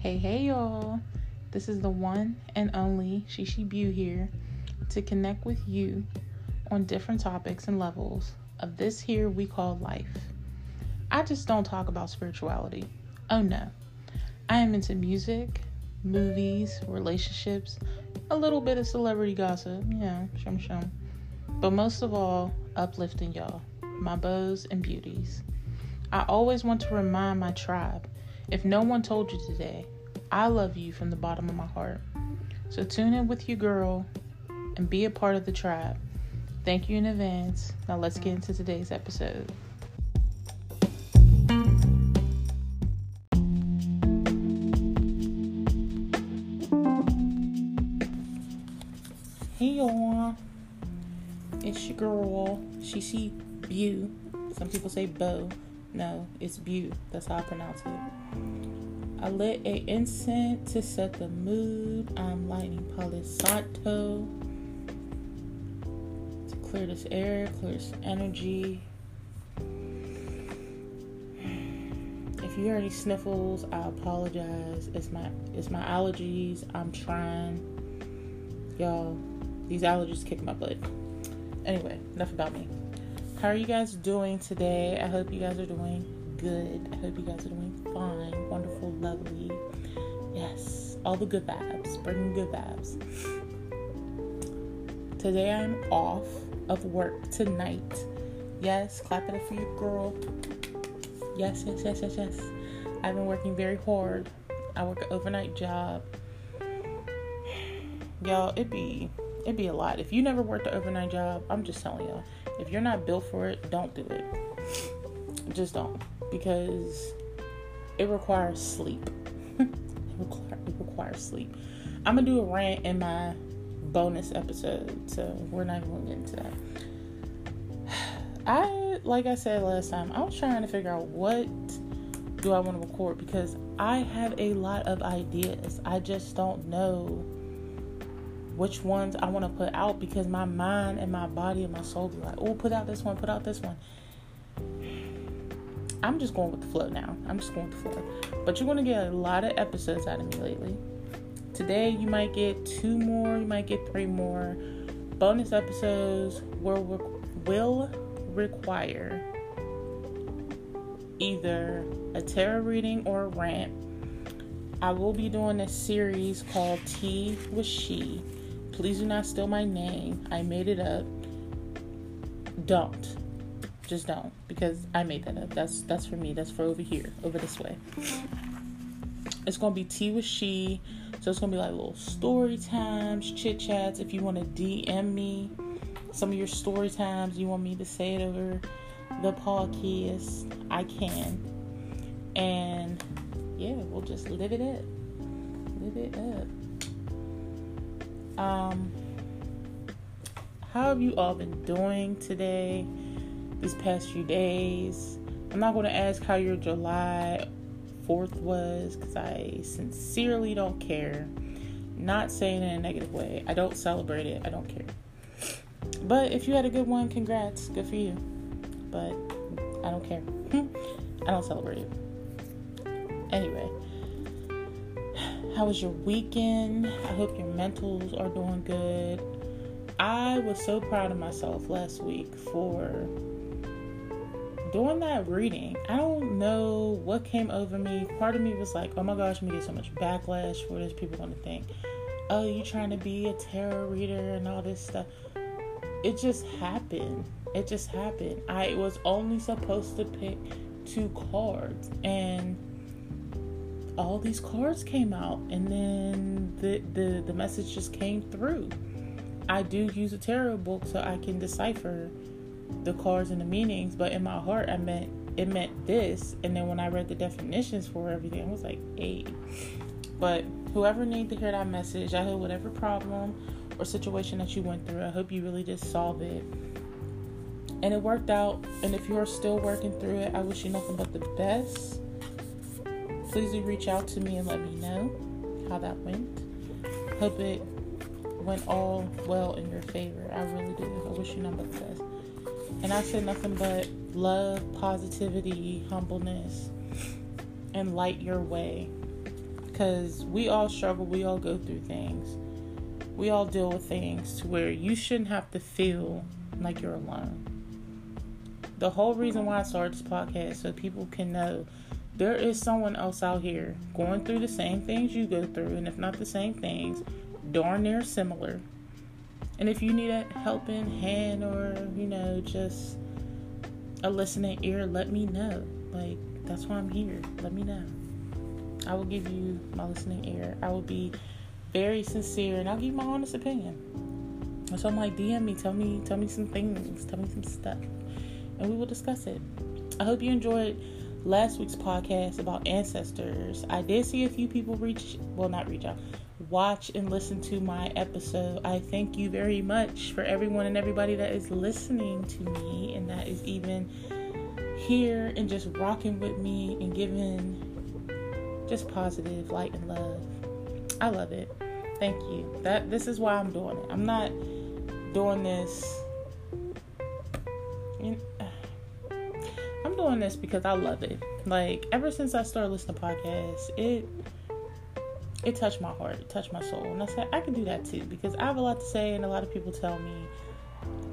Hey, hey, y'all. This is the one and only SheShe Beau here to connect with you on different topics and levels of this here we call life. I just don't talk about spirituality. Oh no. I am into music, movies, relationships, a little bit of celebrity gossip, you know, shum shum. But most of all, uplifting y'all, my beaux and beauties. I always want to remind my tribe if no one told you today, I love you from the bottom of my heart. So tune in with your girl and be a part of the tribe. Thank you in advance. Now let's get into today's episode. Hey y'all, it's your girl, SheShe Beau. Some people say Bo. No, it's Bew. That's how I pronounce it. I lit a incense to set the mood. I'm lighting Palo Santo to clear this air, clear this energy. If you hear any sniffles, I apologize. It's my it's my allergies. I'm trying. Y'all, these allergies kick my butt. Anyway, enough about me. How are you guys doing today? I hope you guys are doing good. I hope you guys are doing fine, wonderful, lovely. Yes, all the good vibes, bringing good vibes. Today I'm off of work tonight. Yes, clap it up for you, girl. Yes, yes, yes, yes, yes. I've been working very hard. I work an overnight job. Y'all, it'd be it'd be a lot. If you never worked an overnight job, I'm just telling y'all if you're not built for it, don't do it. Just don't. Because it requires sleep. it, it requires sleep. I'm going to do a rant in my bonus episode. So we're not going to get into that. I, like I said last time, I was trying to figure out what do I want to record because I have a lot of ideas. I just don't know which ones I want to put out because my mind and my body and my soul be like, oh, put out this one, put out this one. I'm just going with the flow now. I'm just going with the flow. But you're going to get a lot of episodes out of me lately. Today, you might get two more, you might get three more. Bonus episodes will, will require either a tarot reading or a rant. I will be doing a series called Tea with She Please do not steal my name. I made it up. Don't. Just don't. Because I made that up. That's that's for me. That's for over here. Over this way. It's gonna be tea with she. So it's gonna be like little story times, chit chats. If you want to DM me some of your story times, you want me to say it over the podcast, I can. And yeah, we'll just live it up. Live it up. Um, how have you all been doing today, these past few days? I'm not going to ask how your July 4th was because I sincerely don't care. Not saying in a negative way. I don't celebrate it. I don't care. But if you had a good one, congrats. Good for you. But I don't care. I don't celebrate it. Anyway, how was your weekend? I hope your mentals are doing good. I was so proud of myself last week for doing that reading. I don't know what came over me. Part of me was like, oh my gosh, I'm gonna get so much backlash for this. People gonna think, oh, you trying to be a tarot reader and all this stuff. It just happened. It just happened. I was only supposed to pick two cards and all these cards came out and then the, the, the message just came through. I do use a tarot book so I can decipher the cards and the meanings, but in my heart I meant it meant this and then when I read the definitions for everything I was like, hey. But whoever needs to hear that message, I hope whatever problem or situation that you went through, I hope you really just solve it. And it worked out. And if you're still working through it, I wish you nothing but the best please do reach out to me and let me know how that went. Hope it went all well in your favor. I really do. I wish you nothing but the best. And I said nothing but love, positivity, humbleness, and light your way. because we all struggle, we all go through things, we all deal with things to where you shouldn't have to feel like you're alone. The whole reason why I started this podcast so people can know there is someone else out here going through the same things you go through, and if not the same things, darn near similar. And if you need a helping hand or, you know, just a listening ear, let me know. Like, that's why I'm here. Let me know. I will give you my listening ear. I will be very sincere and I'll give my honest opinion. So I'm like, DM me, tell me, tell me some things, tell me some stuff, and we will discuss it. I hope you enjoyed last week's podcast about ancestors. I did see a few people reach, well, not reach out, watch and listen to my episode. I thank you very much for everyone and everybody that is listening to me and that is even here and just rocking with me and giving just positive light and love. I love it. Thank you. That this is why I'm doing it. I'm not doing this I'm doing this because I love it. Like ever since I started listening to podcasts, it it touched my heart, it touched my soul. And I said, I can do that too because I have a lot to say, and a lot of people tell me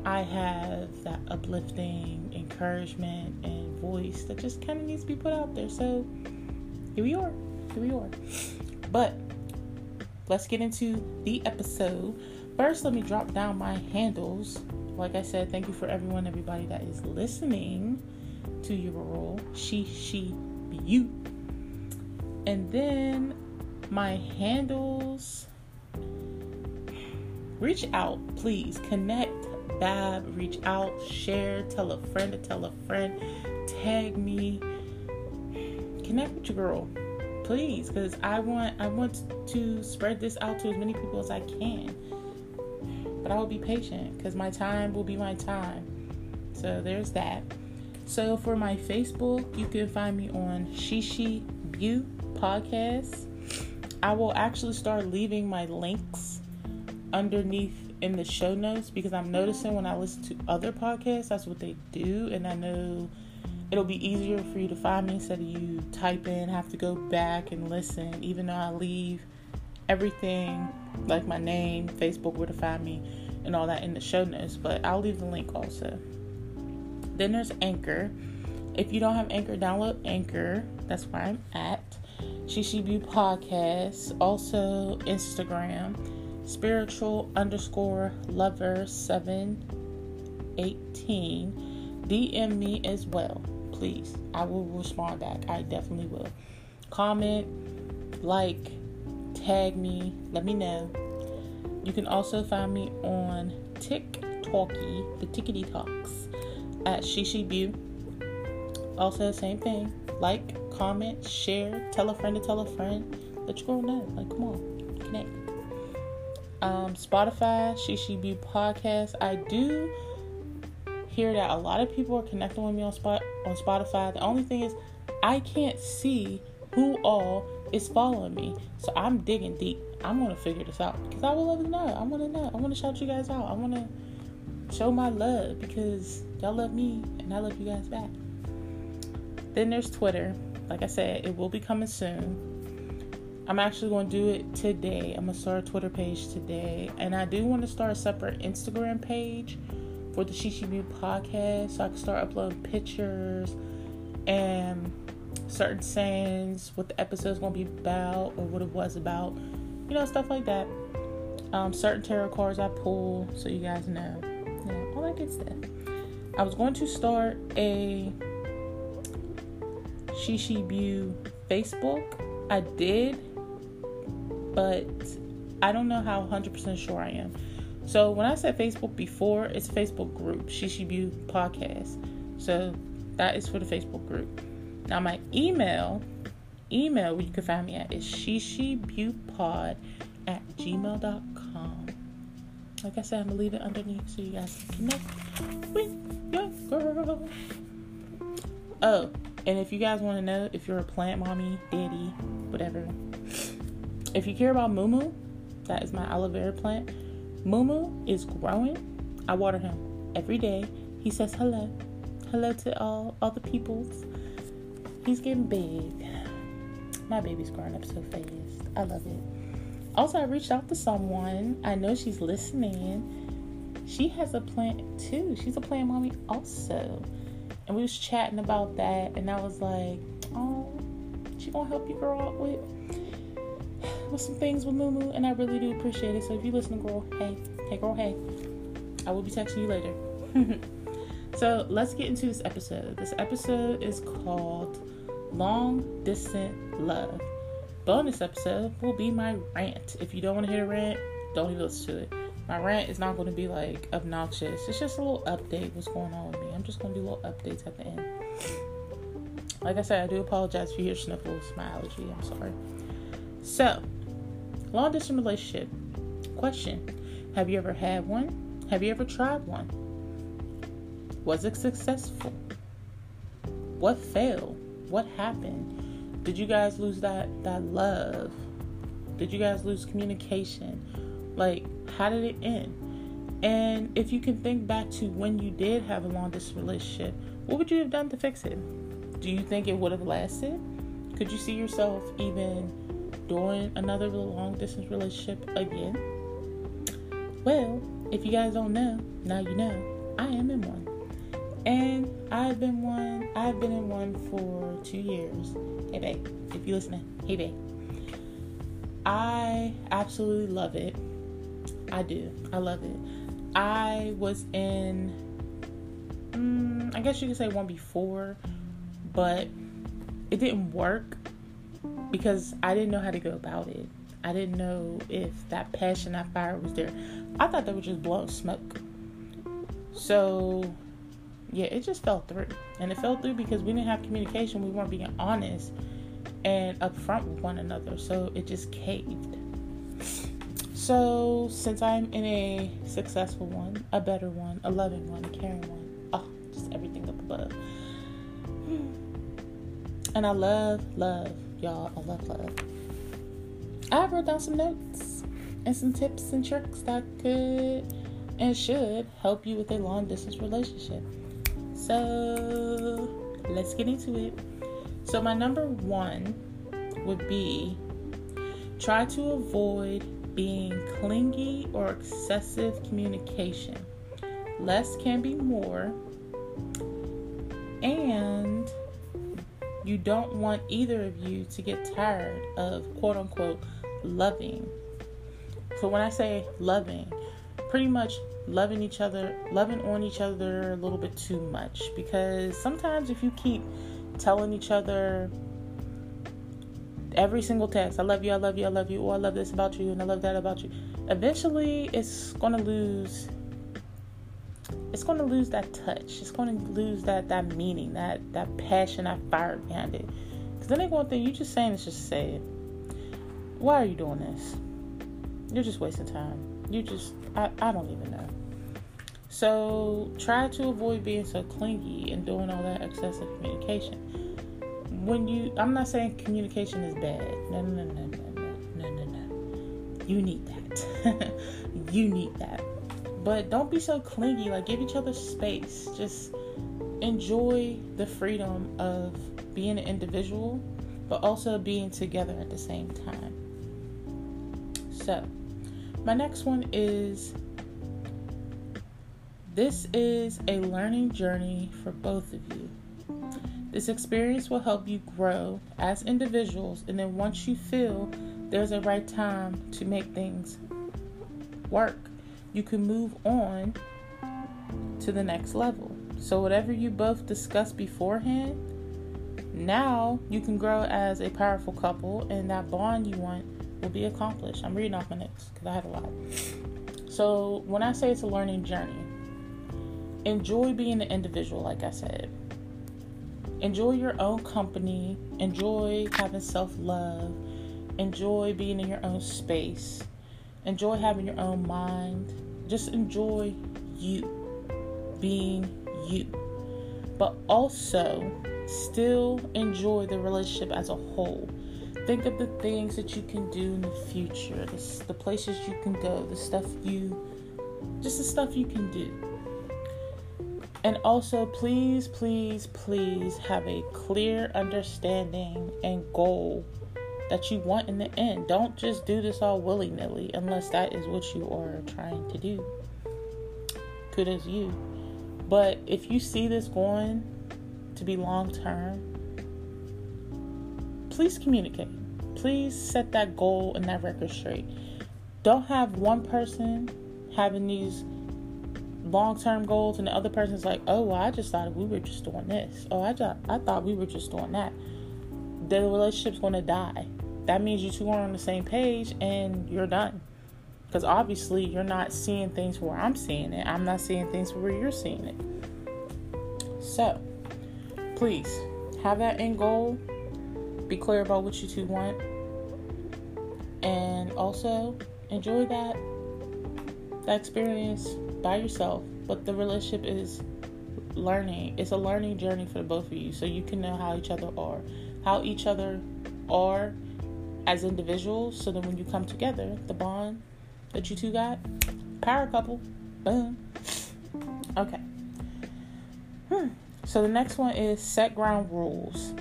I have that uplifting encouragement and voice that just kind of needs to be put out there. So here we are. Here we are. But let's get into the episode. First, let me drop down my handles. Like I said, thank you for everyone, everybody that is listening to your role. She, she, you. And then my handles. Reach out, please. Connect, Bab, reach out, share, tell a friend to tell a friend, tag me. Connect with your girl, please, because I want I want to spread this out to as many people as I can. But I will be patient because my time will be my time. So there's that. So for my Facebook, you can find me on SheShe Beau Podcast. I will actually start leaving my links underneath in the show notes because I'm noticing when I listen to other podcasts, that's what they do, and I know it'll be easier for you to find me instead of you type in, have to go back and listen, even though I leave everything like my name, Facebook, where to find me, and all that in the show notes. But I'll leave the link also. Then there's Anchor. If you don't have Anchor, download Anchor. That's where I'm at. SheShe Beau Podcast. Also Instagram. Spiritual underscore lover 718. DM me as well, please. I will respond back. I definitely will. Comment, like, tag me, let me know. You can also find me on Tick TikToky, the Tickety Talks, at SheShe Beau. Also, same thing. Like, comment, share, tell a friend to tell a friend. Let your girl know. Like, come on, connect. Um, Spotify, SheShe Beau Podcast. I do hear that a lot of people are connecting with me on Spot on Spotify. The only thing is, I can't see who all is following me. So I'm digging deep. I'm gonna figure this out because I would love to know. I want to know. I want to shout you guys out. I want to show my love because y'all love me and I love you guys back. Then there's Twitter. Like I said, it will be coming soon. I'm actually going to do it today. I'm going to start a Twitter page today. And I do want to start a separate Instagram page for the SheShe Beau podcast so I can start uploading pictures and certain sayings, what the episode's going to be about or what it was about, you know, stuff like that. Um, certain tarot cards I pull so you guys know. Yeah, all that good stuff. I was going to start a SheShe Beau Facebook. I did, but I don't know how 100% sure I am. So when I said Facebook before, it's Facebook group, SheShe Beau Podcast. So that is for the Facebook group. Now my email, email where you can find me at is sheshebeaupod at gmail.com. Like I said, I'm gonna leave it underneath so you guys can connect girl. Oh, and if you guys want to know if you're a plant mommy, daddy, whatever, if you care about Mumu, that is my aloe vera plant. Mumu is growing. I water him every day. He says hello. Hello to all all the peoples. He's getting big. My baby's growing up so fast. I love it. Also, I reached out to someone. I know she's listening. She has a plant too. She's a plant mommy also. And we was chatting about that and I was like, oh, she gonna help you grow up with with some things with Moo and I really do appreciate it. So if you listen, girl, hey, hey girl, hey. I will be texting you later. so let's get into this episode. This episode is called Long Distant Love. Bonus episode will be my rant. If you don't want to hear a rant, don't even listen to it. My rant is not going to be like obnoxious. It's just a little update what's going on with me. I'm just going to do little updates at the end. Like I said, I do apologize if you hear sniffles. My allergy. I'm sorry. So, long distance relationship. Question Have you ever had one? Have you ever tried one? Was it successful? What failed? What happened? Did you guys lose that that love? Did you guys lose communication? Like, how did it end? And if you can think back to when you did have a long distance relationship, what would you have done to fix it? Do you think it would have lasted? Could you see yourself even doing another long distance relationship again? Well, if you guys don't know, now you know. I am in one. And I've been one, I've been in one for two years. Hey, babe, if you're listening, hey, babe. I absolutely love it. I do. I love it. I was in, um, I guess you could say one before, but it didn't work because I didn't know how to go about it. I didn't know if that passion, that fire was there. I thought they were just blowing smoke. So, yeah, it just fell through. And it fell through because we didn't have communication. We weren't being honest and upfront with one another. So it just caved. So, since I'm in a successful one, a better one, a loving one, a caring one, oh, just everything up above. And I love, love, y'all. I love love. I wrote down some notes and some tips and tricks that could and should help you with a long distance relationship. So, let's get into it. So, my number one would be try to avoid being clingy or excessive communication. Less can be more, and you don't want either of you to get tired of quote unquote loving. So, when I say loving, pretty much loving each other, loving on each other a little bit too much because sometimes if you keep telling each other every single text. I love you, I love you, I love you, or I love this about you, and I love that about you. Eventually, it's gonna lose. It's gonna lose that touch. It's gonna lose that that meaning, that that passion, that fire behind it. Because then they go think you just saying it's just it. Why are you doing this? You're just wasting time. You just I, I don't even know. So try to avoid being so clingy and doing all that excessive communication when you I'm not saying communication is bad. No no no no no no no no. You need that. you need that. But don't be so clingy. Like give each other space. Just enjoy the freedom of being an individual, but also being together at the same time. So, my next one is this is a learning journey for both of you. This experience will help you grow as individuals, and then once you feel there's a right time to make things work, you can move on to the next level. So, whatever you both discussed beforehand, now you can grow as a powerful couple, and that bond you want will be accomplished. I'm reading off my notes because I had a lot. So, when I say it's a learning journey, enjoy being an individual, like I said enjoy your own company, enjoy having self love, enjoy being in your own space, enjoy having your own mind. Just enjoy you being you, but also still enjoy the relationship as a whole. Think of the things that you can do in the future, the, the places you can go, the stuff you, just the stuff you can do and also, please, please, please have a clear understanding and goal that you want in the end. Don't just do this all willy nilly unless that is what you are trying to do. Good as you. But if you see this going to be long term, please communicate. Please set that goal and that record straight. Don't have one person having these long term goals and the other person's like, oh, well, I just thought we were just doing this. Oh, I, just, I thought we were just doing that. The relationship's going to die. That means you two aren't on the same page and you're done. Because obviously, you're not seeing things where I'm seeing it. I'm not seeing things where you're seeing it. So, please have that end goal. Be clear about what you two want. And also, enjoy that that experience by yourself, but the relationship is learning. It's a learning journey for the both of you, so you can know how each other are, how each other are as individuals. So that when you come together, the bond that you two got, power couple, boom. Okay. Hmm. So the next one is set ground rules.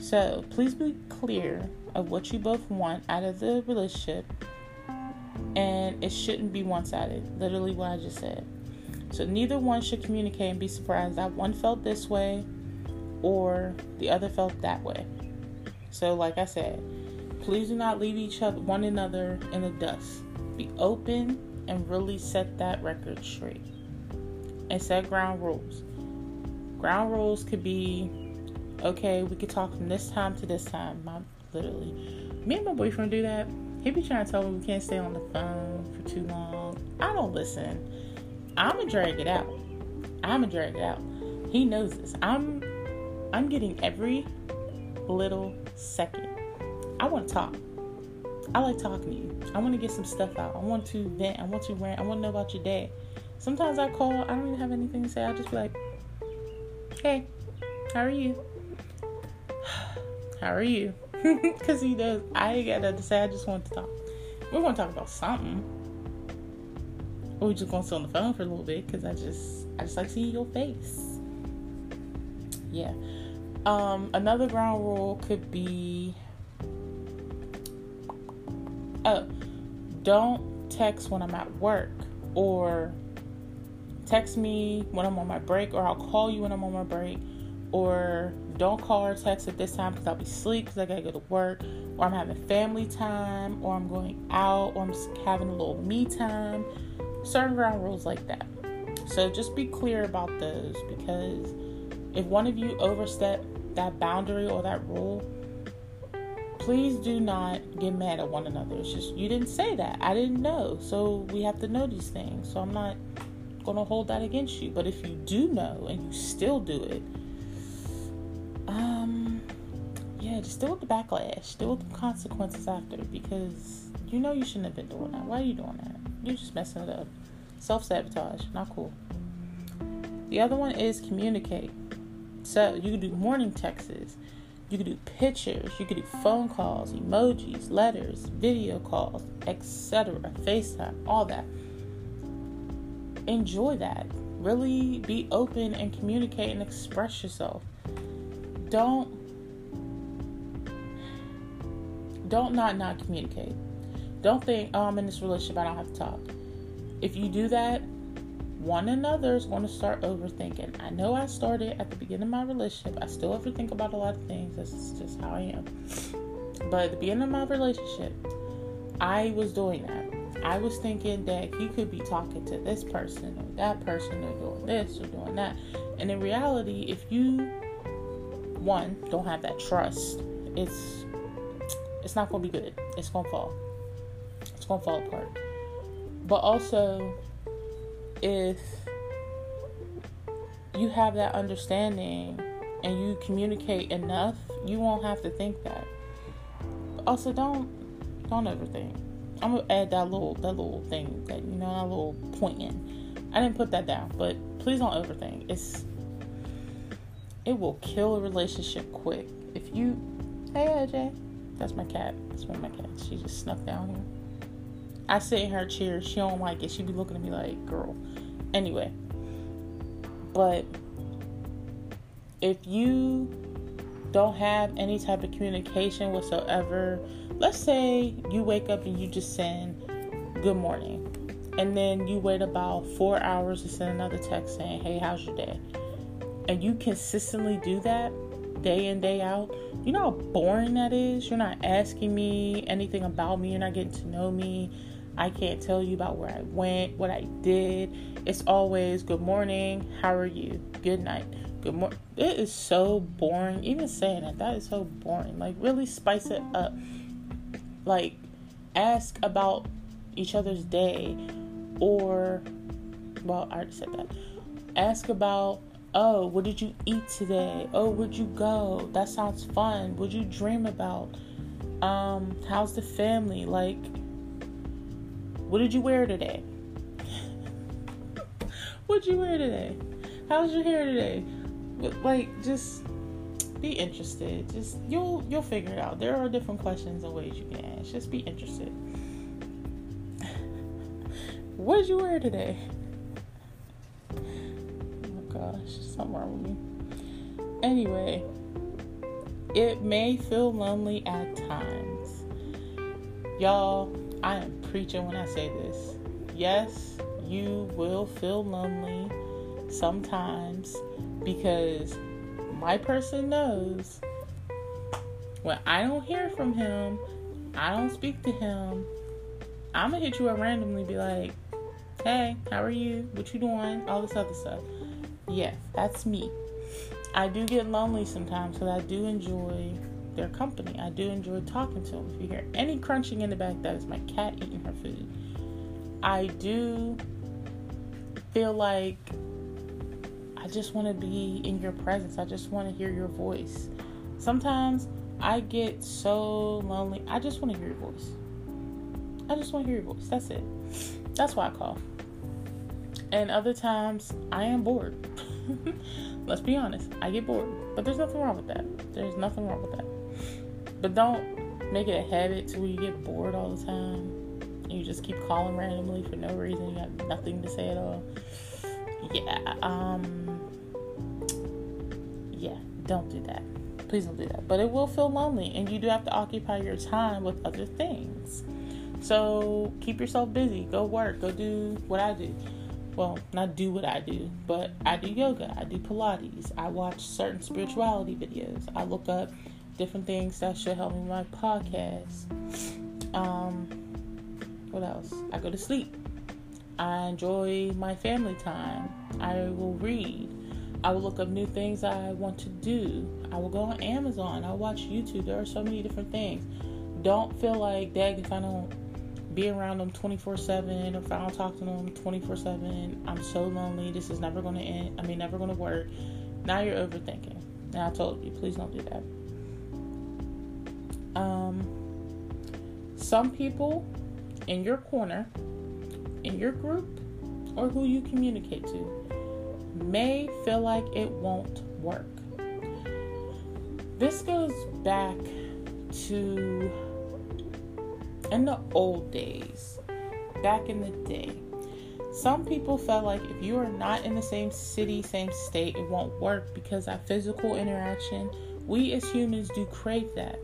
So please be clear of what you both want out of the relationship and it shouldn't be one sided. Literally, what I just said. So, neither one should communicate and be surprised that one felt this way or the other felt that way. So, like I said, please do not leave each other, one another in the dust. Be open and really set that record straight. And set ground rules. Ground rules could be okay, we could talk from this time to this time. My, literally. Me and my boyfriend do that he be trying to tell me we can't stay on the phone for too long. I don't listen. I'ma drag it out. I'ma drag it out. He knows this. I'm I'm getting every little second. I want to talk. I like talking to you. I want to get some stuff out. I want to vent. I want to rant. I want to know about your day. Sometimes I call. I don't even have anything to say. I just be like, "Hey, how are you? how are you?" Because he does. I ain't got nothing to say. I just want to talk. We're going to talk about something. Or we just going to sit on the phone for a little bit because I just, I just like seeing your face. Yeah. Um, another ground rule could be, oh, don't text when I'm at work or text me when I'm on my break or I'll call you when I'm on my break or don't call or text at this time because I'll be asleep because I gotta go to work, or I'm having family time, or I'm going out, or I'm having a little me time. Certain ground rules like that. So just be clear about those because if one of you overstep that boundary or that rule, please do not get mad at one another. It's just you didn't say that. I didn't know. So we have to know these things. So I'm not going to hold that against you. But if you do know and you still do it, um, yeah, just deal with the backlash, deal with the consequences after, because you know you shouldn't have been doing that. Why are you doing that? You're just messing it up. Self sabotage, not cool. The other one is communicate. So you can do morning texts, you can do pictures, you can do phone calls, emojis, letters, video calls, etc., FaceTime, all that. Enjoy that. Really be open and communicate and express yourself don't don't not not communicate. Don't think, oh, I'm in this relationship, I don't have to talk. If you do that, one another is going to start overthinking. I know I started at the beginning of my relationship. I still overthink about a lot of things. That's just how I am. But at the beginning of my relationship, I was doing that. I was thinking that he could be talking to this person or that person or doing this or doing that. And in reality, if you one don't have that trust, it's it's not gonna be good. It's gonna fall. It's gonna fall apart. But also, if you have that understanding and you communicate enough, you won't have to think that. Also, don't don't overthink. I'm gonna add that little that little thing that you know that little point in. I didn't put that down, but please don't overthink. It's it will kill a relationship quick. If you, hey AJ, that's my cat. That's one of my cats. She just snuck down here. I sit in her chair. She don't like it. She be looking at me like, girl. Anyway, but if you don't have any type of communication whatsoever, let's say you wake up and you just send good morning, and then you wait about four hours to send another text saying, Hey, how's your day? And you consistently do that day in, day out, you know how boring that is? You're not asking me anything about me, you're not getting to know me. I can't tell you about where I went, what I did. It's always good morning, how are you? Good night. Good morning. It is so boring. Even saying that, that is so boring. Like, really spice it up. Like, ask about each other's day, or, well, I already said that. Ask about Oh, what did you eat today? Oh, where'd you go? That sounds fun. What'd you dream about? Um, how's the family? Like, what did you wear today? What'd you wear today? How's your hair today? Like, just be interested. Just you'll you'll figure it out. There are different questions and ways you can ask. Just be interested. what did you wear today? Gosh, something wrong with me. Anyway, it may feel lonely at times. Y'all, I am preaching when I say this. Yes, you will feel lonely sometimes because my person knows when I don't hear from him, I don't speak to him, I'm gonna hit you up randomly, be like, hey, how are you? What you doing? All this other stuff. Yeah, that's me. I do get lonely sometimes but I do enjoy their company. I do enjoy talking to them. If you hear any crunching in the back, that is my cat eating her food. I do feel like I just want to be in your presence. I just want to hear your voice. Sometimes I get so lonely. I just want to hear your voice. I just want to hear your voice. That's it. That's why I call. And other times I am bored. Let's be honest, I get bored. But there's nothing wrong with that. There's nothing wrong with that. But don't make it a habit to where you get bored all the time. And you just keep calling randomly for no reason. You have nothing to say at all. Yeah, um yeah, don't do that. Please don't do that. But it will feel lonely and you do have to occupy your time with other things. So keep yourself busy. Go work. Go do what I do well, not do what I do, but I do yoga, I do Pilates, I watch certain spirituality videos, I look up different things that should help me with my podcast. Um, what else? I go to sleep. I enjoy my family time. I will read. I will look up new things I want to do. I will go on Amazon. I watch YouTube. There are so many different things. Don't feel like, dang, if I don't be around them 24 7 or if I don't talk to them 24 7, I'm so lonely. This is never going to end. I mean, never going to work. Now you're overthinking. And I told you, please don't do that. Um, some people in your corner, in your group, or who you communicate to may feel like it won't work. This goes back to in the old days, back in the day, some people felt like if you are not in the same city, same state, it won't work because that physical interaction, we as humans do crave that.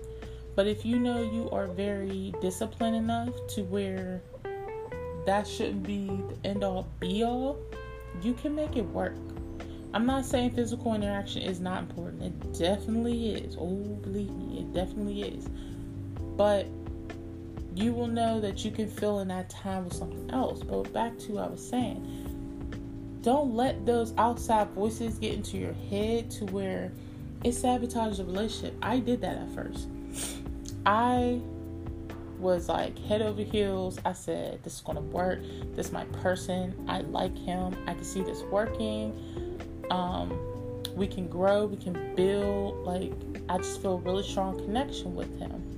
But if you know you are very disciplined enough to where that shouldn't be the end all be all, you can make it work. I'm not saying physical interaction is not important. It definitely is. Oh, believe me, it definitely is. But you will know that you can fill in that time with something else. But back to what I was saying, don't let those outside voices get into your head to where it sabotages the relationship. I did that at first. I was like head over heels. I said, This is gonna work. This is my person. I like him. I can see this working. Um, we can grow, we can build. Like, I just feel a really strong connection with him.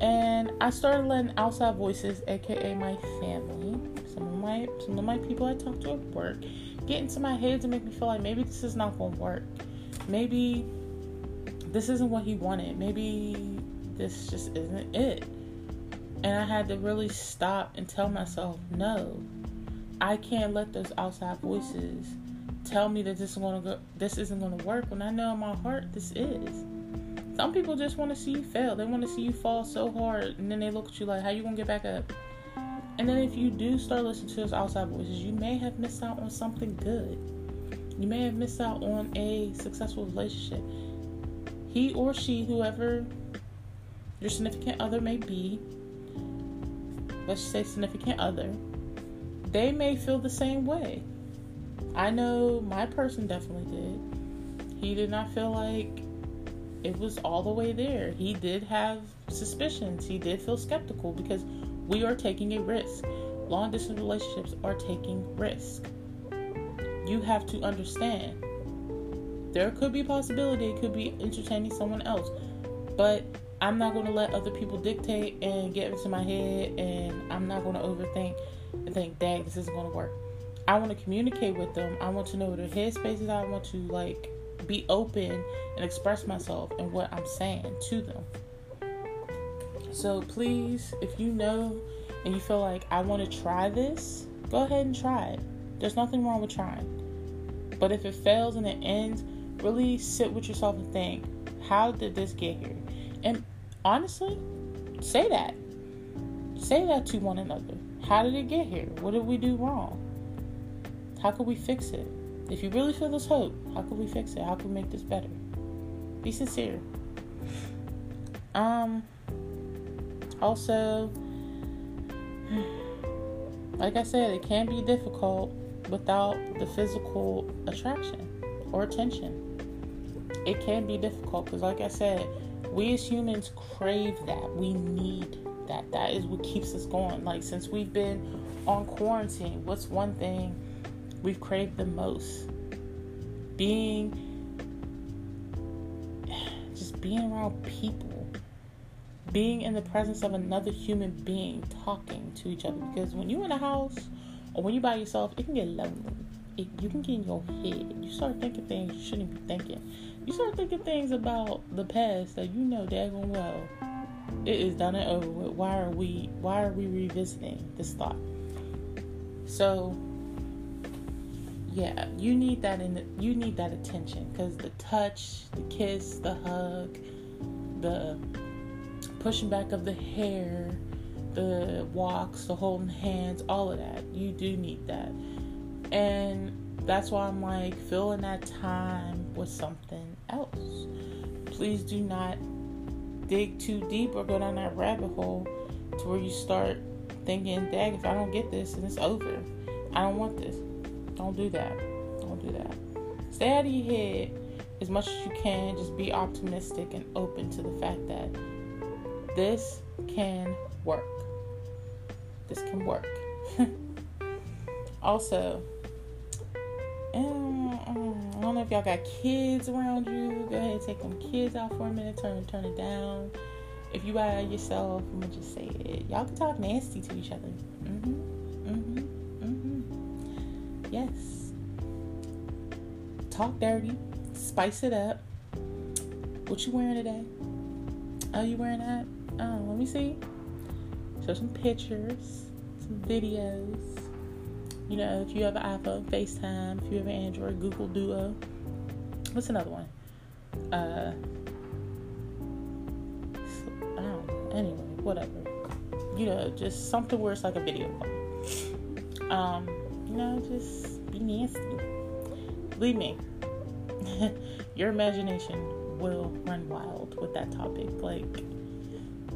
And I started letting outside voices, aka my family, some of my some of my people I talk to at work, get into my head to make me feel like maybe this is not gonna work. Maybe this isn't what he wanted. Maybe this just isn't it. And I had to really stop and tell myself, no, I can't let those outside voices tell me that this is gonna go this isn't gonna work when I know in my heart this is. Some people just want to see you fail. They want to see you fall so hard, and then they look at you like, "How you gonna get back up?" And then if you do start listening to those outside voices, you may have missed out on something good. You may have missed out on a successful relationship. He or she, whoever your significant other may be, let's say significant other, they may feel the same way. I know my person definitely did. He did not feel like it was all the way there. He did have suspicions. He did feel skeptical because we are taking a risk. Long distance relationships are taking risk. You have to understand. There could be a possibility it could be entertaining someone else, but I'm not going to let other people dictate and get into my head, and I'm not going to overthink and think, dang, this isn't going to work. I want to communicate with them. I want to know their headspace is. I want to like be open and express myself and what I'm saying to them. So please, if you know and you feel like I want to try this, go ahead and try it. There's nothing wrong with trying. But if it fails and it ends, really sit with yourself and think, how did this get here? And honestly, say that. Say that to one another. How did it get here? What did we do wrong? How could we fix it? If you really feel this hope, how can we fix it? How can we make this better? Be sincere. Um also like I said, it can be difficult without the physical attraction or attention. It can be difficult because like I said, we as humans crave that. We need that. That is what keeps us going. Like since we've been on quarantine, what's one thing we've craved the most? being just being around people. Being in the presence of another human being talking to each other. Because when you're in a house or when you're by yourself it can get lonely. It, you can get in your head. You start thinking things you shouldn't be thinking. You start thinking things about the past that you know daggone well it is done and over with. Why are we why are we revisiting this thought? So yeah, you need that in you need that attention because the touch, the kiss, the hug, the pushing back of the hair, the walks, the holding hands, all of that. You do need that. And that's why I'm like filling that time with something else. Please do not dig too deep or go down that rabbit hole to where you start thinking, dang, if I don't get this, and it's over. I don't want this. Don't do that. Don't do that. Stay out of your head as much as you can. Just be optimistic and open to the fact that this can work. This can work. also, um, I don't know if y'all got kids around you. Go ahead, take them kids out for a minute. Turn turn it down. If you by yourself, I'm gonna just say it. Y'all can talk nasty to each other. Mm-hmm. Mm-hmm. Yes. Talk dirty. Spice it up. What you wearing today? Oh, you wearing that? Oh, let me see. Show some pictures, some videos. You know, if you have an iPhone, FaceTime. If you have an Android, Google Duo. What's another one? Uh, I don't know. Anyway, whatever. You know, just something where it's like a video call. Um, you know, just nasty. Believe me, your imagination will run wild with that topic. Like,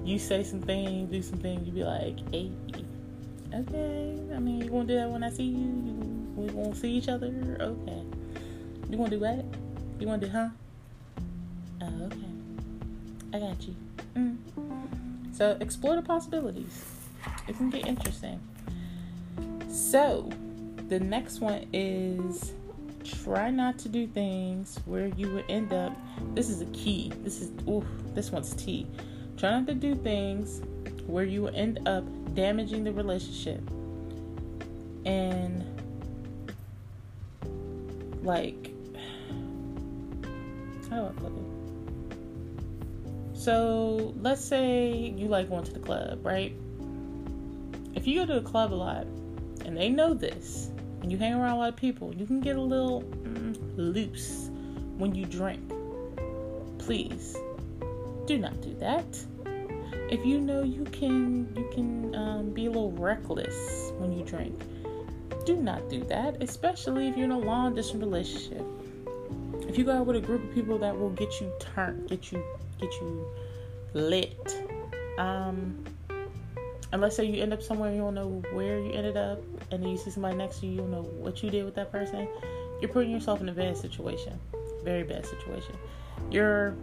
you say some things, do some things, you be like, hey, okay. I mean, you gonna do that when I see you? you we gonna see each other? Okay. You wanna do what? You wanna do, huh? Oh, okay. I got you. Mm. So, explore the possibilities. It can get interesting. So, the next one is try not to do things where you would end up this is a key this is ooh this one's T. Try not to do things where you will end up damaging the relationship. And like how do I put it? So let's say you like going to the club right? If you go to the club a lot and they know this and you hang around a lot of people, you can get a little mm, loose when you drink. Please do not do that. If you know you can, you can um, be a little reckless when you drink. Do not do that, especially if you're in a long distance relationship. If you go out with a group of people that will get you turned, get you, get you lit. Um, and let's say you end up somewhere you don't know where you ended up, and then you see somebody next to you, you don't know what you did with that person. You're putting yourself in a bad situation, very bad situation. You're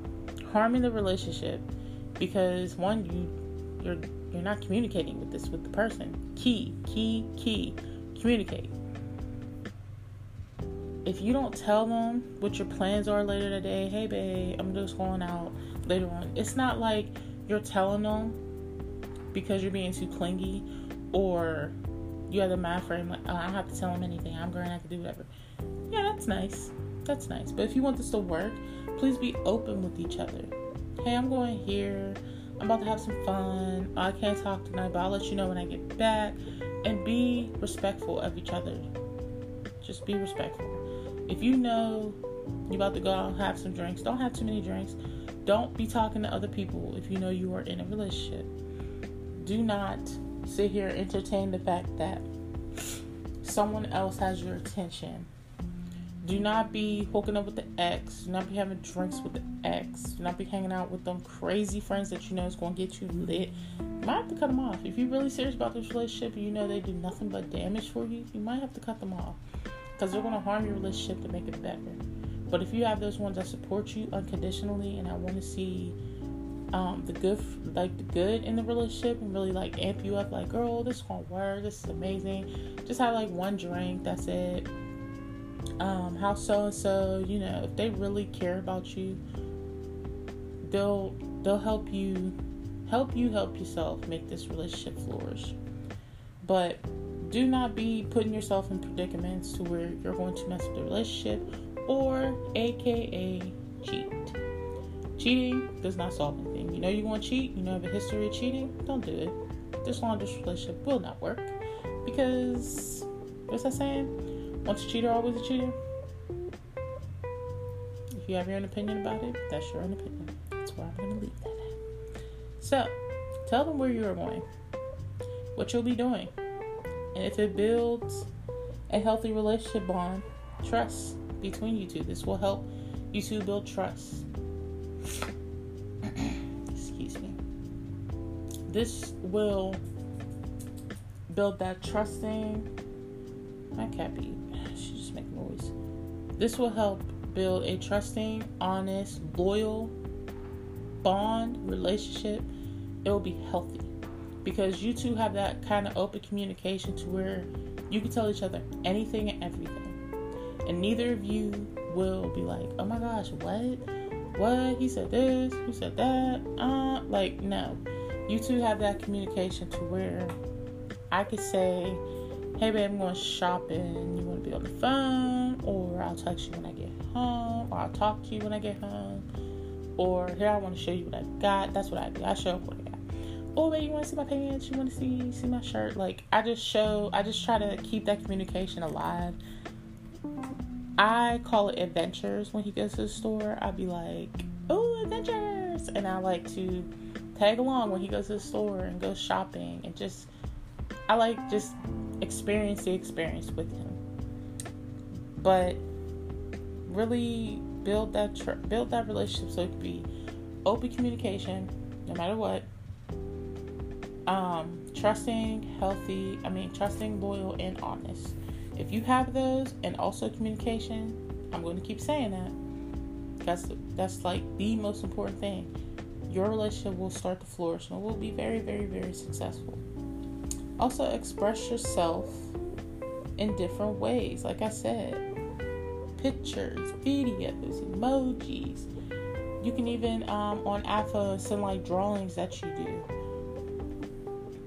harming the relationship because one, you you're you're not communicating with this with the person. Key, key, key, communicate. If you don't tell them what your plans are later today, hey babe, I'm just going out later on. It's not like you're telling them because you're being too clingy or you have the mind frame like, oh, I don't have to tell him anything. I'm going have to do whatever. Yeah, that's nice. That's nice. But if you want this to work, please be open with each other. Hey, I'm going here. I'm about to have some fun. Oh, I can't talk tonight, but I'll let you know when I get back. And be respectful of each other. Just be respectful. If you know you're about to go out and have some drinks, don't have too many drinks. Don't be talking to other people if you know you are in a relationship do not sit here and entertain the fact that someone else has your attention. Do not be hooking up with the ex. Do not be having drinks with the ex. Do not be hanging out with them crazy friends that you know is going to get you lit. You might have to cut them off. If you're really serious about this relationship and you know they do nothing but damage for you, you might have to cut them off. Because they're going to harm your relationship to make it better. But if you have those ones that support you unconditionally and I want to see um, the good, like the good in the relationship, and really like amp you up. Like, girl, this is gonna work. This is amazing. Just have like one drink. That's it. Um, how so and so, you know, if they really care about you, they'll they'll help you help you help yourself make this relationship flourish. But do not be putting yourself in predicaments to where you're going to mess with the relationship or aka cheat. Cheating does not solve anything. You know you want to cheat, you know have a history of cheating, don't do it. This long distance relationship will not work. Because what's that saying? Once a cheater, always a cheater. If you have your own opinion about it, that's your own opinion. That's where I'm gonna leave that at. So tell them where you are going, what you'll be doing. And if it builds a healthy relationship bond, trust between you two. This will help you two build trust. This will build that trusting. My cat be she just make noise. This will help build a trusting, honest, loyal bond relationship. It will be healthy because you two have that kind of open communication to where you can tell each other anything and everything, and neither of you will be like, "Oh my gosh, what?" what he said this he said that uh like no you two have that communication to where i could say hey babe i'm going shopping. You want to be on the phone? Or i'll text you when i get home. Or i'll talk to you when i get home. Or here i want to show you what i got. That's what i do. I show up what i got oh babe you want to see my pants? You want to see see my shirt? Like i just show i just try to keep that communication alive. I call it adventures. When he goes to the store. I'd be like, oh, adventures. And I like to tag along when he goes to the store and goes shopping and just, I like just experience the experience with him. But really build that tr- build that relationship so it can be open communication no matter what um trusting healthy i mean trusting loyal and honest if you have those and also communication, I'm going to keep saying that. That's that's like the most important thing. Your relationship will start to flourish and will be very, very, very successful. Also, express yourself in different ways. Like I said, pictures, videos, emojis. You can even um, on Alpha send like drawings that you do.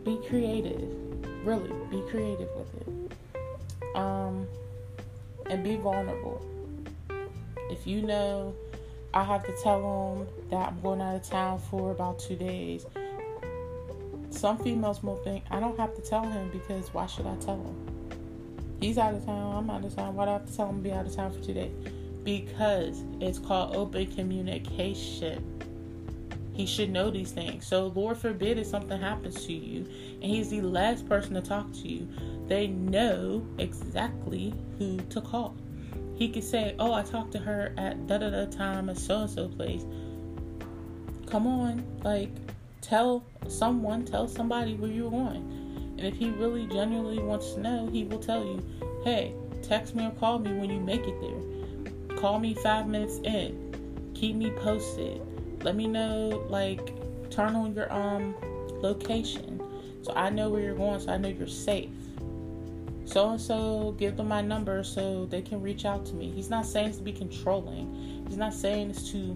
Be creative. Really, be creative with it um, and be vulnerable. If you know I have to tell them that I'm going out of town for about two days, some females will think I don't have to tell him because why should I tell him? He's out of town. I'm out of town. Why do I have to tell him to be out of town for two days? Because it's called open communication. He should know these things. So, Lord forbid if something happens to you and he's the last person to talk to you, they know exactly who to call. He could say, Oh, I talked to her at da da da time at so and so place. Come on, like, tell someone, tell somebody where you're going. And if he really genuinely wants to know, he will tell you, Hey, text me or call me when you make it there. Call me five minutes in. Keep me posted. Let me know, like, turn on your um location so I know where you're going, so I know you're safe so and so give them my number so they can reach out to me. He's not saying it's to be controlling. He's not saying it's to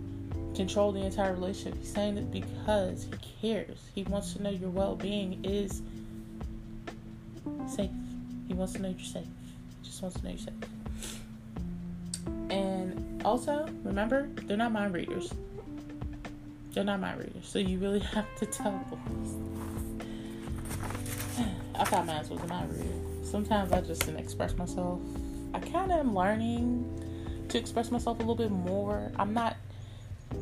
control the entire relationship. He's saying it because he cares. He wants to know your well being is safe. He wants to know you're safe. He just wants to know you're safe. And also, remember, they're not mind readers. They're not mind readers. So you really have to tell them. I thought mine was a mind reader sometimes I just didn't express myself. I kind of am learning to express myself a little bit more. I'm not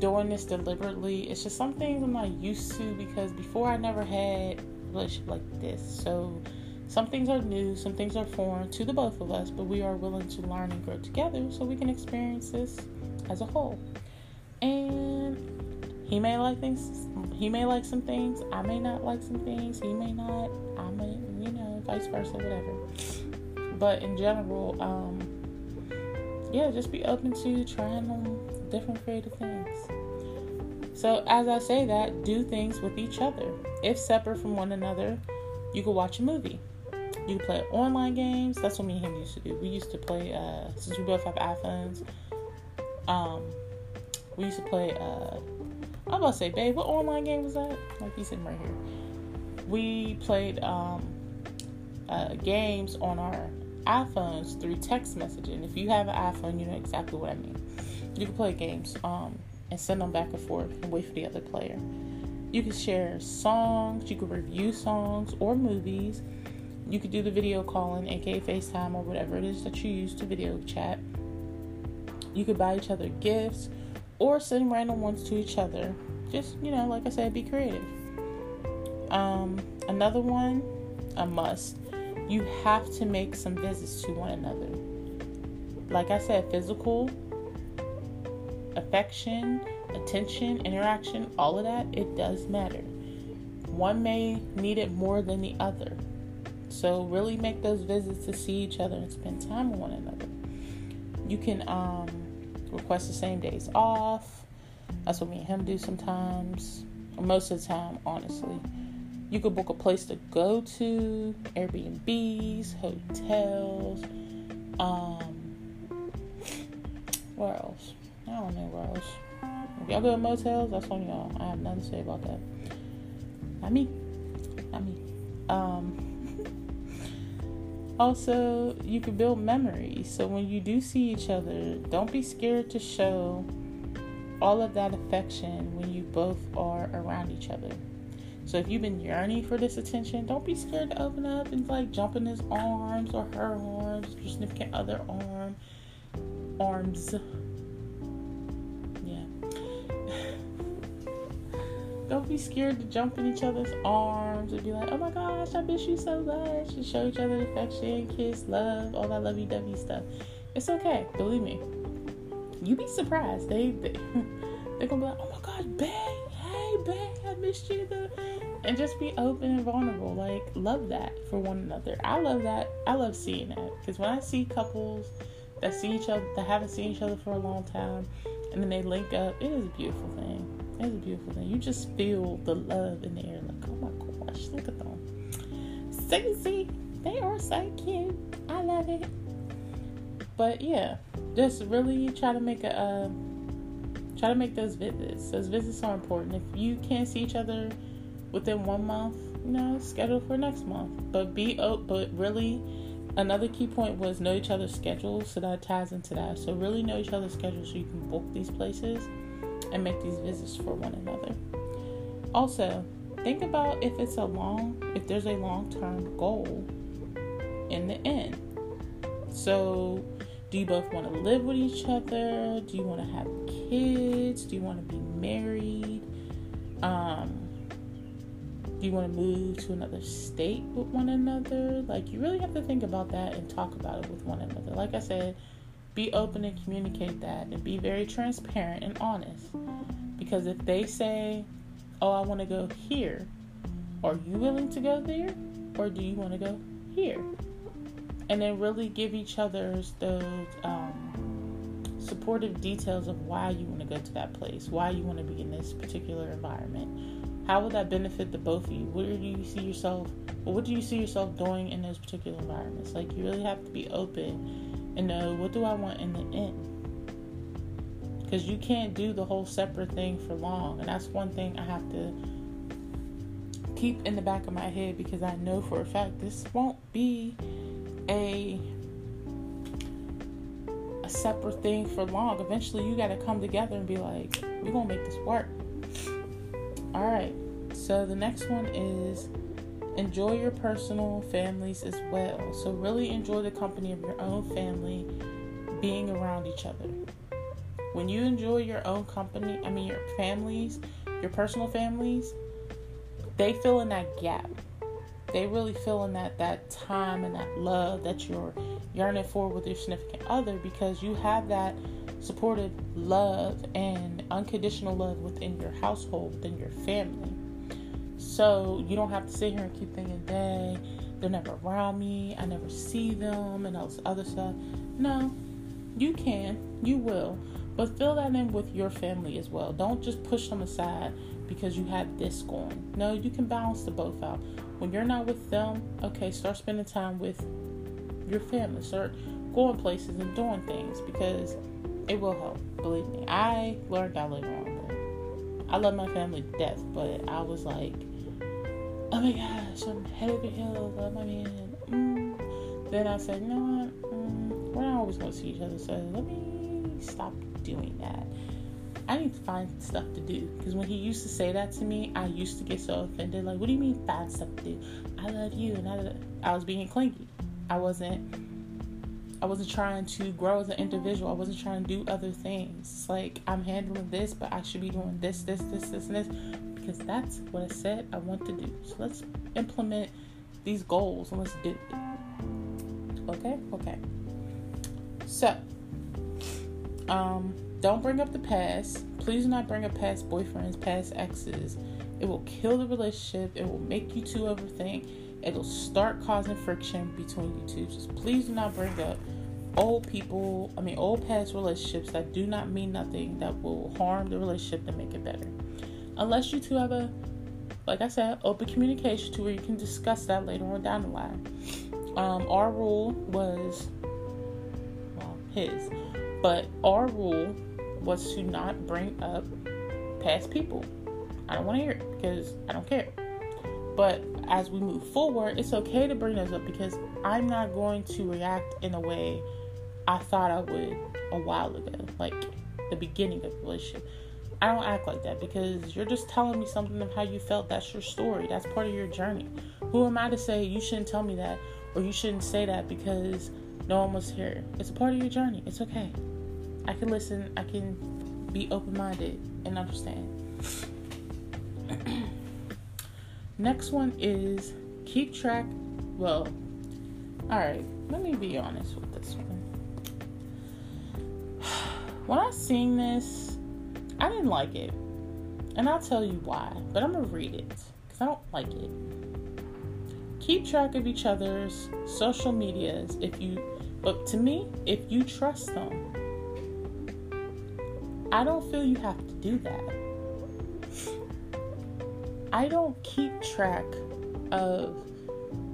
doing this deliberately. It's just some things I'm not used to because before I never had relationship like this. So some things are new, some things are foreign to the both of us, but we are willing to learn and grow together so we can experience this as a whole. And he may like things, he may like some things, I may not like some things, he may not, I may, you know vice versa, whatever. But in general, um, yeah, just be open to trying on different creative things. So, as I say that, do things with each other. If separate from one another, you could watch a movie. You could play online games. That's what me and him used to do. We used to play, uh, since we both have iPhones, um, we used to play, uh, I'm about to say, babe, what online game was that? Like, he's sitting right here. We played, um, uh, games on our iPhones through text messaging. If you have an iPhone, you know exactly what I mean. You can play games um, and send them back and forth and wait for the other player. You can share songs, you can review songs or movies. You could do the video calling, aka FaceTime or whatever it is that you use to video chat. You could buy each other gifts or send random ones to each other. Just, you know, like I said, be creative. Um, another one, a must, you have to make some visits to one another. Like I said, physical, affection, attention, interaction, all of that, it does matter. One may need it more than the other. So really make those visits to see each other and spend time with one another. You can um, request the same days off. That's what me and him do sometimes. Most of the time, honestly. You could book a place to go to, Airbnbs, hotels, um, where else? I don't know where else. If y'all go to motels, that's on y'all. I have nothing to say about that. Not me. Not me. Um, also, you can build memories. So when you do see each other, don't be scared to show all of that affection when you both are around each other. So if you've been yearning for this attention, don't be scared to open up and like jump in his arms or her arms, your significant other arm, arms. Be scared to jump in each other's arms and be like, oh my gosh, I miss you so much. And show each other affection, kiss, love, all that lovey dovey stuff. It's okay, believe me. You be surprised. They, they they're gonna be like, oh my gosh, babe, hey babe, I missed you. The and just be open and vulnerable. Like, love that for one another. I love that. I love seeing that because when I see couples that see each other, that haven't seen each other for a long time, and then they link up, it is a beautiful thing. A beautiful thing. You just feel the love in the air. Like, oh my gosh, look at them. Sexy. They are so cute. I love it. But yeah, just really try to make a. Uh, try to make those visits. Those visits are important. If you can't see each other within one month, you know, schedule for next month. But be oh, but really, another key point was know each other's schedules, so that ties into that. So really know each other's schedules so you can book these places and make these visits for one another. Also, think about if it's a long, if there's a long-term goal in the end. So, do you both want to live with each other? Do you want to have kids? Do you want to be married? Um, do you want to move to another state with one another? Like, you really have to think about that and talk about it with one another. Like I said, be open and communicate that and be very transparent and honest. Because if they say, Oh, I want to go here, are you willing to go there? Or do you want to go here? And then really give each other those um, supportive details of why you want to go to that place, why you want to be in this particular environment how will that benefit the both of you? Where do you see yourself? What do you see yourself doing in those particular environments? Like you really have to be open and know what do I want in the end. Because you can't do the whole separate thing for long, and that's one thing I have to keep in the back of my head because I know for a fact this won't be a a separate thing for long. Eventually, you got to come together and be like, we're gonna make this work. All right, so the next one is enjoy your personal families as well. So, really enjoy the company of your own family, being around each other. When you enjoy your own company, I mean, your families, your personal families, they fill in that gap. They really fill in that, that time and that love that you're yearning for with your significant other because you have that supportive love and unconditional love within your household, within your family. So you don't have to sit here and keep thinking, dang, they're never around me, I never see them, and all this other stuff. No, you can, you will, but fill that in with your family as well. Don't just push them aside because you have this going. No, you can balance the both out. When you're not with them, okay, start spending time with your family. Start going places and doing things because it will help. Believe me. I learned that later on. I love my family to death, but I was like, oh my gosh, I'm head over heels. I love my man. Mm. Then I said, you know what? Mm, we're not always going to see each other, so let me stop doing that. I need to find stuff to do. Because when he used to say that to me, I used to get so offended. Like, what do you mean find stuff to do? I love you. And I, I was being clingy. I wasn't I wasn't trying to grow as an individual. I wasn't trying to do other things. It's like I'm handling this, but I should be doing this, this, this, this, and this because that's what I said I want to do. So let's implement these goals and let's do it. Okay? Okay. So, um, don't bring up the past. Please do not bring up past boyfriends, past exes. It will kill the relationship. It will make you two overthink it'll start causing friction between you two. Just please do not bring up old people, I mean, old past relationships that do not mean nothing, that will harm the relationship and make it better. Unless you two have a, like I said, open communication to where you can discuss that later on down the line. Um, our rule was, well, his, but our rule was to not bring up past people. I don't want to hear it because I don't care. But as we move forward, it's okay to bring those up because I'm not going to react in a way I thought I would a while ago, like the beginning of the relationship. I don't act like that because you're just telling me something of how you felt. That's your story. That's part of your journey. Who am I to say you shouldn't tell me that or you shouldn't say that because no one was here? It's a part of your journey. It's okay. I can listen. I can be open minded and understand. Next one is keep track. Well, alright, let me be honest with this one. When I seen this, I didn't like it. And I'll tell you why, but I'm gonna read it because I don't like it. Keep track of each other's social medias if you, but to me, if you trust them, I don't feel you have to do that. I don't keep track of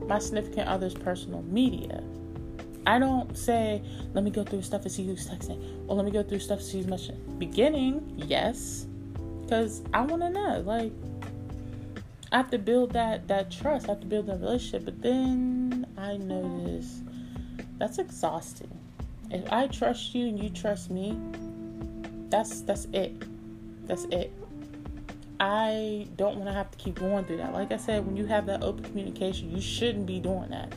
my significant other's personal media. I don't say, let me go through stuff and see who's texting, or let me go through stuff and see who's messaging. Beginning, yes, because I want to know. Like, I have to build that that trust. I have to build that relationship. But then I notice that's exhausting. If I trust you and you trust me, that's that's it. That's it. I don't want to have to keep going through that. Like I said, when you have that open communication, you shouldn't be doing that.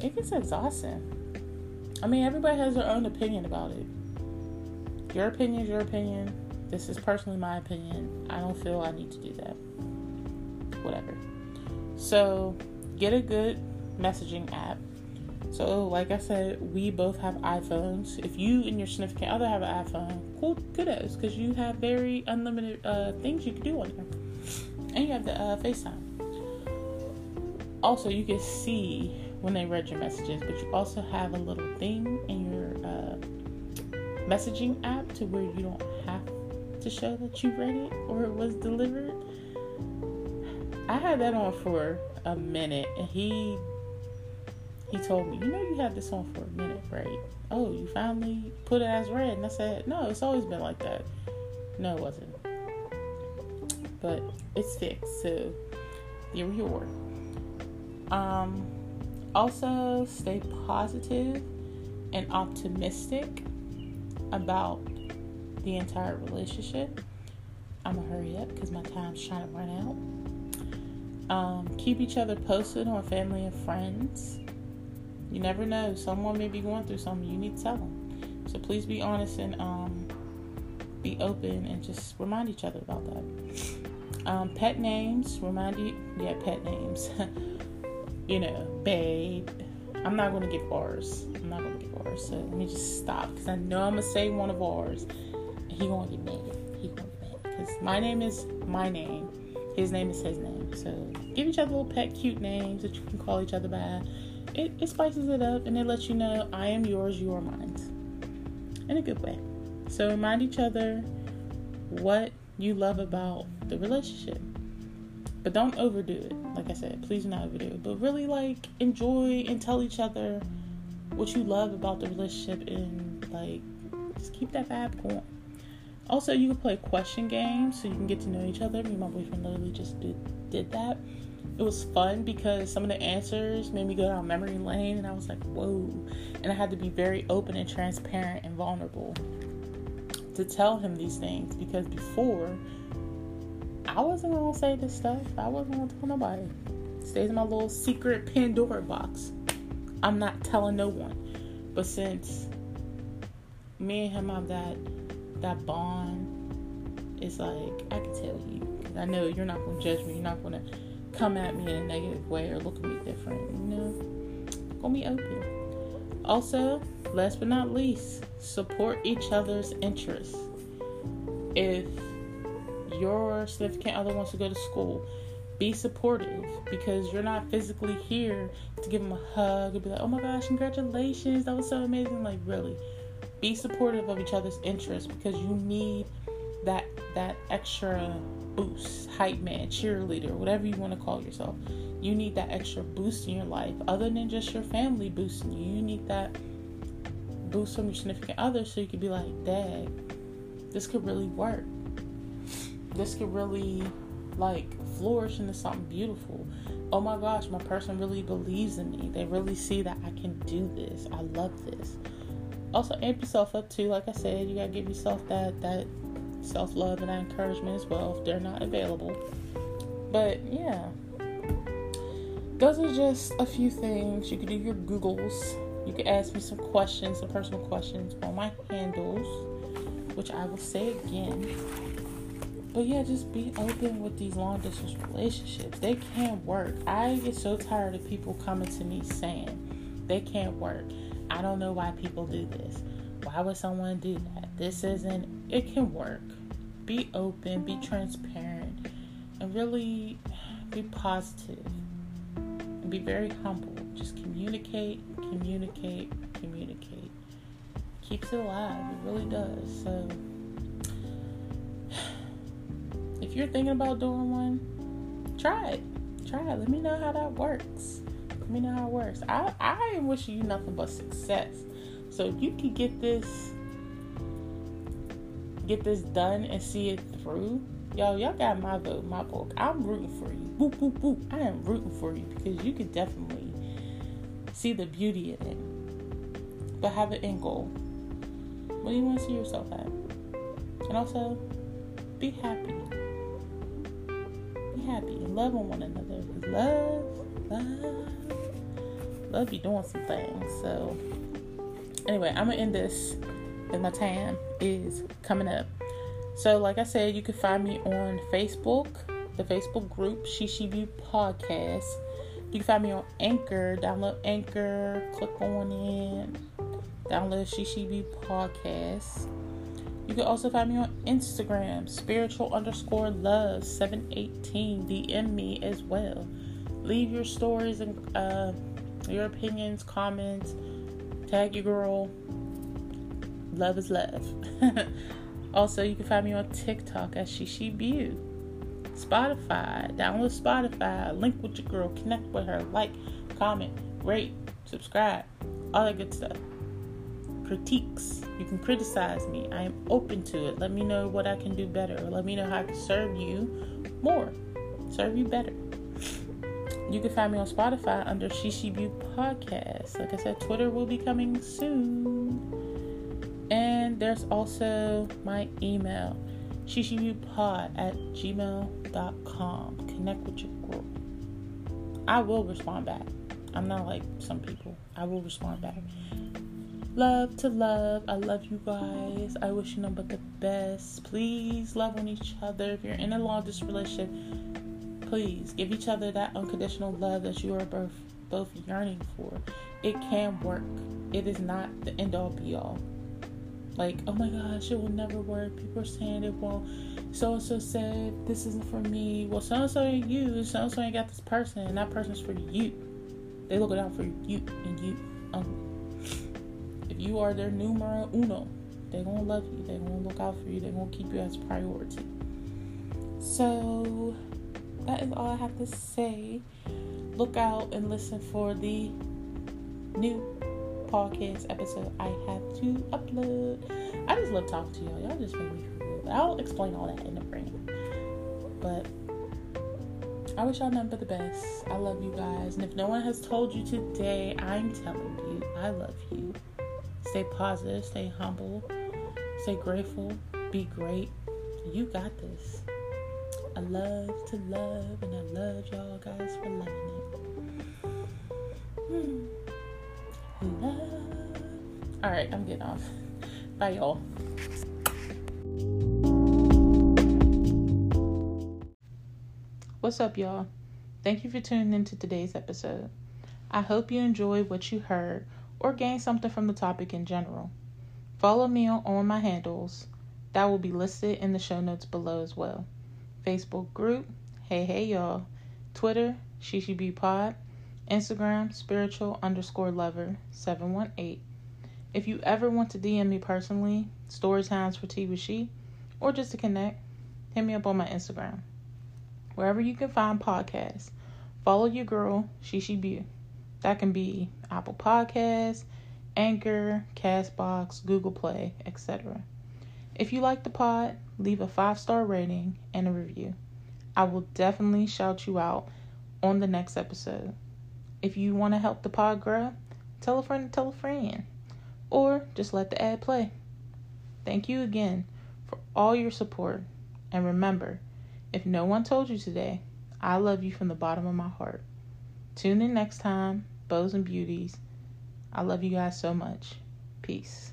It gets exhausting. I mean, everybody has their own opinion about it. Your opinion is your opinion. This is personally my opinion. I don't feel I need to do that. Whatever. So, get a good messaging app. So, like I said, we both have iPhones. If you and your significant other have an iPhone, cool, kudos, because you have very unlimited uh, things you can do on there. And you have the uh, FaceTime. Also, you can see when they read your messages, but you also have a little thing in your uh, messaging app to where you don't have to show that you read it or it was delivered. I had that on for a minute and he he told me, you know you had this on for a minute, right? Oh, you finally put it as read and I said, No, it's always been like that. No, it wasn't. But it's fixed, so here we are. Um also stay positive and optimistic about the entire relationship. I'm gonna hurry up because my time's trying to run out. Um, keep each other posted on family and friends. You never know, someone may be going through something you need to tell them. So please be honest and um, be open and just remind each other about that. Um, pet names, remind you, yeah, pet names. you know, babe. I'm not going to give ours. I'm not going to give ours. So let me just stop because I know I'm going to say one of ours. And he going to get mad. He going to get mad. Because my name is my name. His name is his name. So give each other little pet cute names that you can call each other by. It, it spices it up and it lets you know I am yours, you are mine. In a good way. So remind each other what you love about the relationship. But don't overdo it. Like I said, please not overdo it. But really, like, enjoy and tell each other what you love about the relationship and, like, just keep that vibe going. Also, you can play question games so you can get to know each other. Me and my boyfriend literally just did, did that. It was fun because some of the answers made me go down memory lane, and I was like, whoa. And I had to be very open and transparent and vulnerable to tell him these things because before, I wasn't gonna say this stuff. I wasn't gonna tell nobody. Stays in my little secret Pandora box. I'm not telling no one. But since me and him have that that bond, it's like I can tell you. I know you're not gonna judge me. You're not gonna come at me in a negative way or look at me different. You know, gonna be open. Also, last but not least, support each other's interests. If your significant other wants to go to school, be supportive because you're not physically here to give them a hug and be like, oh my gosh, congratulations, that was so amazing. Like, really, be supportive of each other's interests because you need that that extra boost, hype man, cheerleader, whatever you want to call yourself. You need that extra boost in your life, other than just your family boosting you. You need that boost from your significant other so you can be like, Dad, this could really work this could really like flourish into something beautiful. Oh my gosh, my person really believes in me. They really see that I can do this. I love this. Also, amp yourself up too. Like I said, you gotta give yourself that that self love and that encouragement as well if they're not available. But yeah, those are just a few things. You could do your Googles. You could ask me some questions, some personal questions on my handles, which I will say again but yeah, just be open with these long distance relationships. They can't work. I get so tired of people coming to me saying they can't work. I don't know why people do this. Why would someone do that? This isn't, it can work. Be open, be transparent, and really be positive and be very humble. Just communicate, communicate, communicate. Keeps it alive. It really does. So, if you're thinking about doing one, try it. Try it. Let me know how that works. Let me know how it works. I, I am wishing you nothing but success. So if you can get this get this done and see it through, yo, y'all got my vote, my book. I'm rooting for you. Boop, boop, boop. I am rooting for you because you can definitely see the beauty in it. But have an end goal. What do you want to see yourself at? And also, be happy happy and love on one another. Love, love, love be doing some things. So anyway, I'm gonna end this because my time is coming up. So, like I said, you can find me on Facebook, the Facebook group SheShe Beau Podcast. You can find me on Anchor. Download Anchor, click on it, download SheShe Beau Podcast. You can also find me on Instagram, spiritual underscore love 718. DM me as well. Leave your stories and uh, your opinions, comments. Tag your girl. Love is love. also, you can find me on TikTok at SheShe Beau. Spotify. Download Spotify. Link with your girl. Connect with her. Like, comment, rate, subscribe. All that good stuff critiques. You can criticize me. I am open to it. Let me know what I can do better. Let me know how I can serve you more, serve you better. You can find me on Spotify under SheShe Beau Podcast. Like I said, Twitter will be coming soon. And there's also my email, sheshebeaupod at gmail.com. Connect with your group. I will respond back. I'm not like some people. I will respond back. Love to love. I love you guys. I wish you nothing but the best. Please love on each other. If you're in a long distance relationship, please give each other that unconditional love that you are both both yearning for. It can work. It is not the end all be all. Like, oh my gosh, it will never work. People are saying it won't. So and so said this isn't for me. Well, so and so ain't you. So and so ain't got this person, and that person's for you. They looking out for you and you only you are their numero uno. They're gonna love you. They're gonna look out for you. They're gonna keep you as priority. So that is all I have to say. Look out and listen for the new podcast episode I have to upload. I just love talking to y'all. Y'all just make me feel good. I'll explain all that in the brain. But I wish y'all nothing but the best. I love you guys. And if no one has told you today, I'm telling you, I love you. Stay positive, stay humble, stay grateful, be great. You got this. I love to love, and I love y'all guys for loving it. Hmm. Love. All right, I'm getting off. Bye, y'all. What's up, y'all? Thank you for tuning into today's episode. I hope you enjoyed what you heard or gain something from the topic in general. Follow me on, my handles. That will be listed in the show notes below as well. Facebook group, Hey Hey Y'all. Twitter, SheShe Pod. Instagram, spiritual underscore lover 718. If you ever want to DM me personally, story times for tea with she, or just to connect, hit me up on my Instagram. Wherever you can find podcasts, follow your girl, SheShe Beau. That can be Apple Podcasts, Anchor, Castbox, Google Play, etc. If you like the pod, leave a five star rating and a review. I will definitely shout you out on the next episode. If you want to help the pod grow, tell a friend to tell a friend, or just let the ad play. Thank you again for all your support, and remember, if no one told you today, I love you from the bottom of my heart. Tune in next time And Beauties. I love you guys so much. Peace.